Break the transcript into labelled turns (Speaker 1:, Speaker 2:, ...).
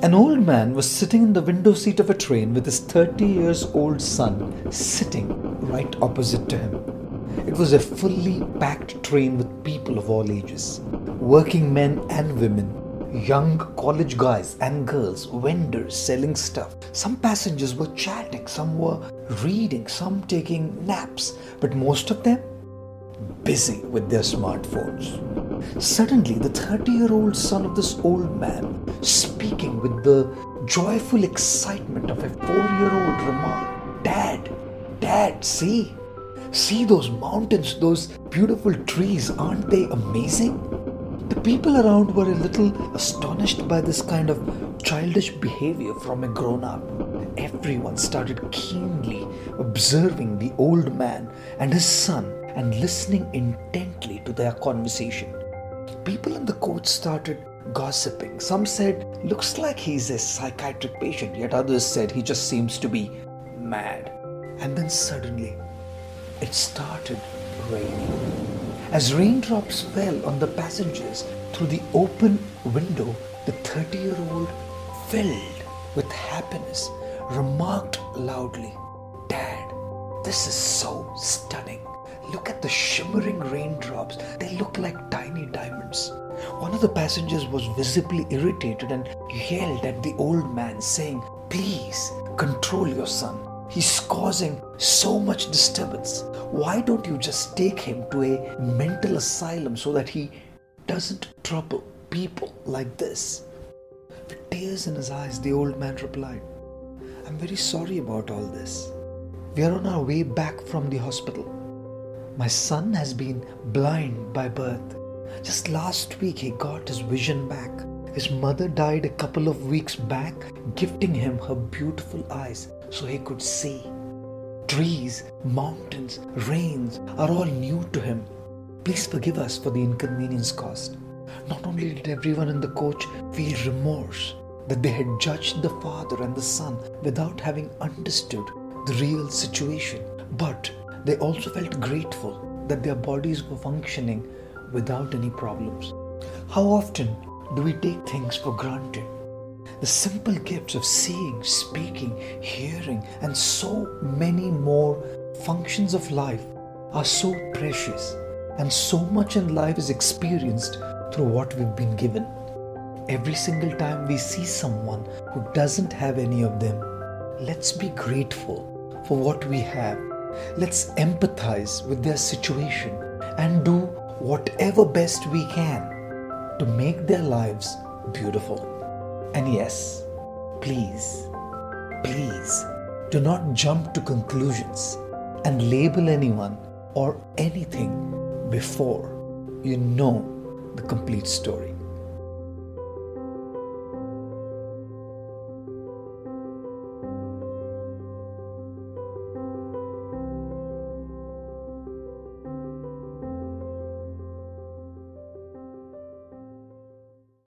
Speaker 1: An old man was sitting in the window seat of a train with his 30 years old son sitting right opposite to him. It was a fully packed train with people of all ages working men and women, young college guys and girls, vendors selling stuff. Some passengers were chatting, some were reading, some taking naps, but most of them busy with their smartphones. Suddenly, the 30 year old son of this old man, speaking with the joyful excitement of a four year old, remarked, Dad, Dad, see, see those mountains, those beautiful trees, aren't they amazing? The people around were a little astonished by this kind of childish behavior from a grown up. Everyone started keenly observing the old man and his son and listening intently to their conversation. People in the coach started gossiping. Some said, looks like he's a psychiatric patient, yet others said he just seems to be mad. And then suddenly, it started raining. As raindrops fell on the passengers through the open window, the 30 year old, filled with happiness, remarked loudly, Dad, this is so stunning. Look at the shimmering raindrops. They look like tiny diamonds. One of the passengers was visibly irritated and yelled at the old man, saying, Please control your son. He's causing so much disturbance. Why don't you just take him to a mental asylum so that he doesn't trouble people like this? With tears in his eyes, the old man replied, I'm very sorry about all this. We are on our way back from the hospital. My son has been blind by birth. Just last week, he got his vision back. His mother died a couple of weeks back, gifting him her beautiful eyes so he could see. Trees, mountains, rains are all new to him. Please forgive us for the inconvenience caused. Not only did everyone in the coach feel remorse that they had judged the father and the son without having understood the real situation, but they also felt grateful that their bodies were functioning without any problems. How often do we take things for granted? The simple gifts of seeing, speaking, hearing, and so many more functions of life are so precious, and so much in life is experienced through what we've been given. Every single time we see someone who doesn't have any of them, let's be grateful for what we have. Let's empathize with their situation and do whatever best we can to make their lives beautiful. And yes, please, please do not jump to conclusions and label anyone or anything before you know the complete story.